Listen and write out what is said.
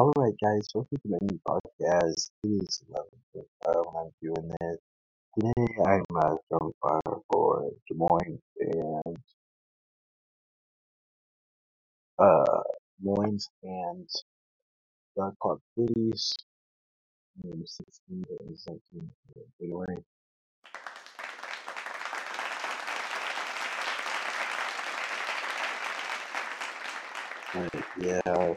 Alright guys, welcome to my new podcast. It is 11.5 when I'm doing this. Today I'm uh, throwing fire for Des Moines and uh, Des Moines and Dark Park Cities on the 16th and 17th of January. Yeah,